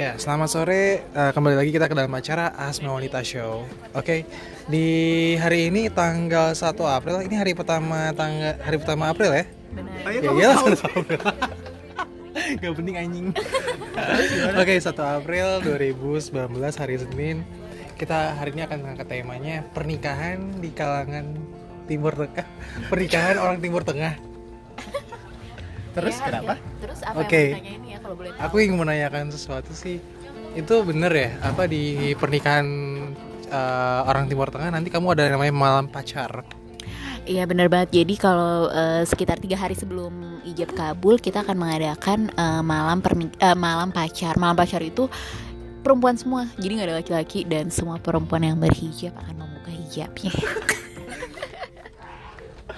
Ya, selamat sore. Uh, kembali lagi kita ke dalam acara Asma Wanita Show. Oke, di hari ini tanggal 1 April. Ini hari pertama tanggal hari pertama April ya? Benar. Ya iyalah 1 April. Gak penting anjing. Oke, 1 April 2019 hari Senin. Kita hari ini akan mengangkat temanya pernikahan di kalangan Timur Tengah. Pernikahan orang Timur Tengah. Terus Ya, kenapa? ya. Terus apa Oke. yang ya kalau boleh tahu? Aku ingin menanyakan sesuatu sih. Itu bener ya? Apa di pernikahan eh, orang Timur Tengah nanti kamu ada yang namanya malam pacar? Iya benar banget. Jadi kalau eh, sekitar tiga hari sebelum ijab kabul kita akan mengadakan eh, malam permi- eh, malam pacar. Malam pacar itu perempuan semua. Jadi nggak ada laki-laki dan semua perempuan yang berhijab akan membuka hijabnya.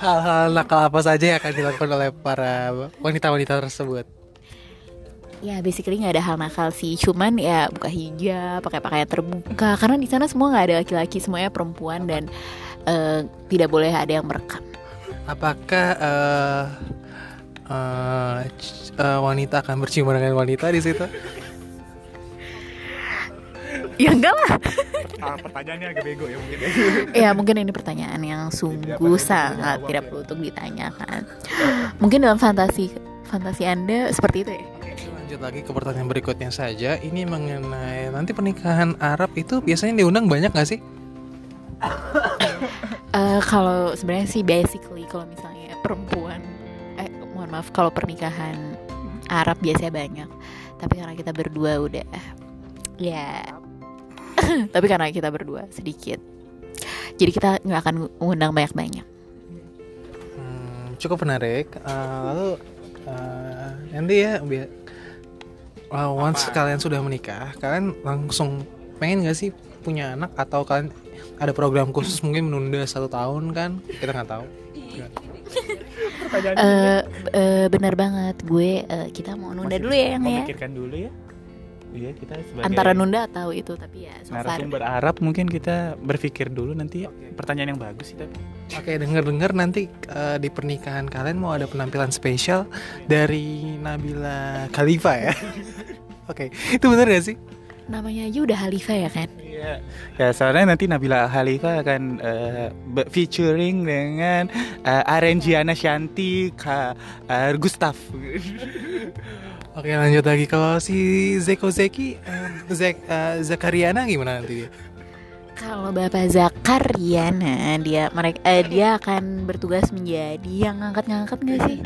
Hal-hal nakal apa saja yang akan dilakukan oleh para wanita-wanita tersebut? Ya basically nggak ada hal nakal sih. Cuman ya buka hijab, pakai pakaian terbuka. Karena di sana semua nggak ada laki-laki, semuanya perempuan dan eh, tidak boleh ada yang merekam. Apakah eh, eh, c- eh, wanita akan berciuman dengan wanita di situ? Ya enggak lah. Ah, pertanyaannya agak bego ya mungkin ya. Ya mungkin ini pertanyaan yang sungguh sangat tidak perlu untuk ditanyakan. Mungkin dalam fantasi fantasi anda seperti itu ya? Lanjut lagi ke pertanyaan berikutnya saja. Ini mengenai nanti pernikahan Arab itu biasanya diundang banyak nggak sih? Eh, kalau sebenarnya sih basically kalau misalnya perempuan, eh mohon maaf kalau pernikahan Arab biasanya banyak. Tapi karena kita berdua udah, ya. Tapi karena kita berdua sedikit, jadi kita nggak akan ngundang banyak-banyak. Hmm, cukup menarik. Eh, lalu eh, nanti ya biar uh, once kalian sudah menikah, kalian langsung pengen gak sih punya anak atau kalian ada program khusus mungkin menunda satu tahun kan? Kita nggak tahu. Eh eh, benar banget, gue eh, kita mau nunda Masih dulu ya yang ya. memikirkan dulu ya. Iya, kita sebagai Antara nunda atau itu tapi ya so far. narasumber Arab mungkin kita berpikir dulu nanti ya. Pertanyaan yang bagus sih tapi. Oke, denger-dengar nanti eh, di pernikahan kalian mau ada penampilan spesial dari Nabila Khalifa ya. Oke, itu bener gak sih? Namanya aja udah Halifa ya kan? Iya. Ya, soalnya nanti Nabila Khalifa akan be- featuring dengan uh, Arenjiana Shanti, Ka, eh, Gustaf. Oke, lanjut lagi kalau si Zeko Zeki, eh, Zek, eh, Zakariana gimana nanti dia? Kalau Bapak Zakariana dia mereka eh, dia akan bertugas menjadi yang ngangkat-ngangkat nggak sih?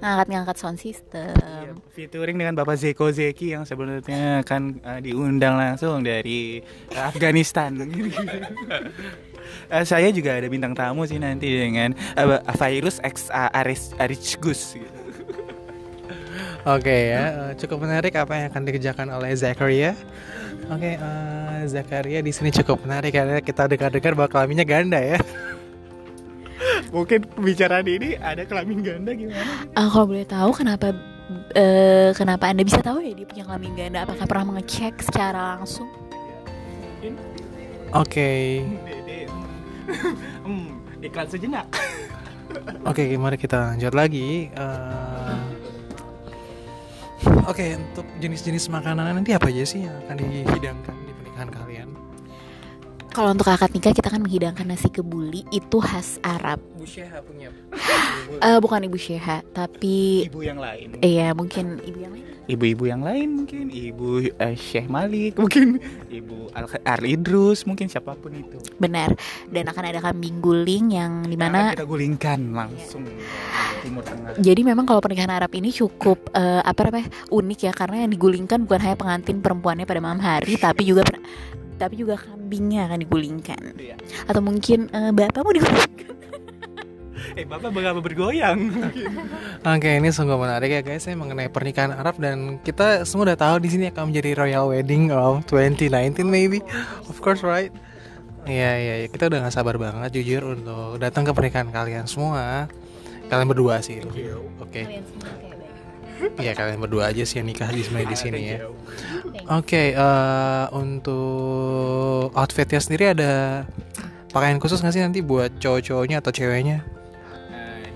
Ngangkat-ngangkat sound system. Featuring dengan Bapak Zeko Zeki yang sebenarnya akan eh, diundang langsung dari eh, Afghanistan. Eh, saya juga ada bintang tamu sih nanti dengan eh, Virus X Aris Aricgus gitu. Oke ya, eh, cukup menarik apa yang akan dikerjakan oleh Zakaria. Oke, eh, Zakaria di sini cukup menarik karena kita dengar-dengar bahwa kelaminnya ganda ya. Mungkin pembicaraan ini ada kelamin ganda gimana? Ah, kalau boleh tahu kenapa eh, kenapa anda bisa tahu ya dia punya kelamin ganda? Apakah pernah mengecek secara langsung? Oke, Dede. hmm, iklan sejenak. oke, mari kita lanjut lagi. Eh, Oke, untuk jenis-jenis makanan nanti apa aja sih yang akan dihidangkan di pernikahan kalian? Kalau untuk akad nikah kita kan menghidangkan nasi kebuli itu khas Arab. Bu Syeha punya. Eh, bukan ibu Syekha, tapi Ibu yang lain. iya mungkin ibu yang. Ibu-ibu yang lain mungkin ibu eh, Syekh Malik mungkin ibu Al Ar Idrus mungkin siapa pun itu. Benar. Dan akan ada kambing guling yang di mana kita gulingkan langsung dari Timur Tengah. jadi memang kalau pernikahan Arab ini cukup eh, apa namanya unik ya karena yang digulingkan bukan hanya pengantin perempuannya pada malam hari tapi juga tapi juga kambingnya akan digulingkan Iya. atau mungkin eh, bapakmu digulingkan Eh bapak bagaimana bergoyang? Oke, ini sungguh menarik ya guys, ya, mengenai pernikahan Arab dan kita semua udah tahu di sini akan menjadi royal wedding of 2019 maybe, of course right? Iya iya, iya. kita udah gak sabar banget jujur untuk datang ke pernikahan kalian semua. Kalian berdua sih, oke? Iya kalian berdua aja sih yang nikah di di sini ya. Oke, eh, untuk outfitnya sendiri ada pakaian khusus nggak sih nanti buat cowok-cowoknya atau ceweknya?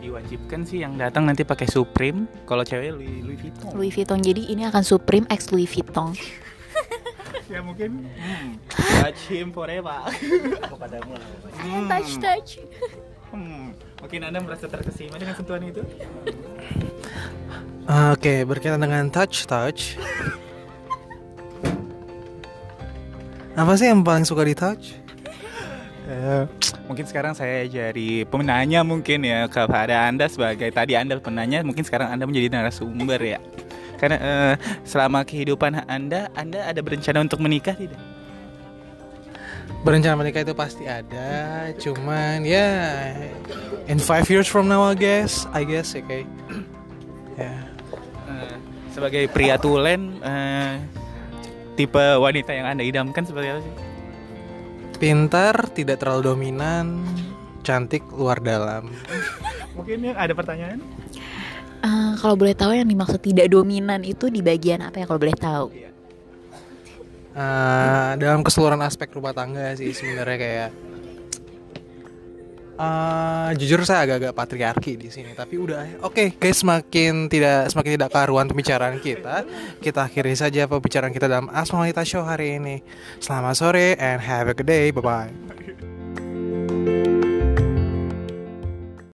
Diwajibkan sih yang datang nanti pakai Supreme, kalau cewek Louis, Louis Vuitton. Louis Vuitton jadi ini akan Supreme X Louis Vuitton ya mungkin hmm, touch him forever. Jangan touch touch. Hmm, mungkin anda merasa terkesima dengan sentuhan itu? Oke, berkaitan dengan touch touch. Apa sih yang paling suka di touch? Mungkin sekarang saya jadi penanya mungkin ya kepada anda sebagai tadi anda penanya mungkin sekarang anda menjadi narasumber ya karena eh, selama kehidupan anda anda ada berencana untuk menikah tidak Berencana menikah itu pasti ada, cuman ya in five years from now I guess, I guess oke. Ya. Eh, sebagai pria tulen eh, tipe wanita yang anda idamkan seperti apa sih Pintar, tidak terlalu dominan, cantik luar dalam. mungkin yang ada pertanyaan Eh, kalau boleh tahu yang dimaksud tidak dominan itu di bagian apa ya kalau boleh tahu? Eh, dalam keseluruhan aspek rumah tangga sih sebenarnya kayak eh, jujur saya agak-agak patriarki di sini tapi udah oke guys semakin tidak semakin tidak karuan pembicaraan kita kita akhiri saja pembicaraan kita dalam Asma Wanita Show hari ini. Selamat sore and have a good day. Bye bye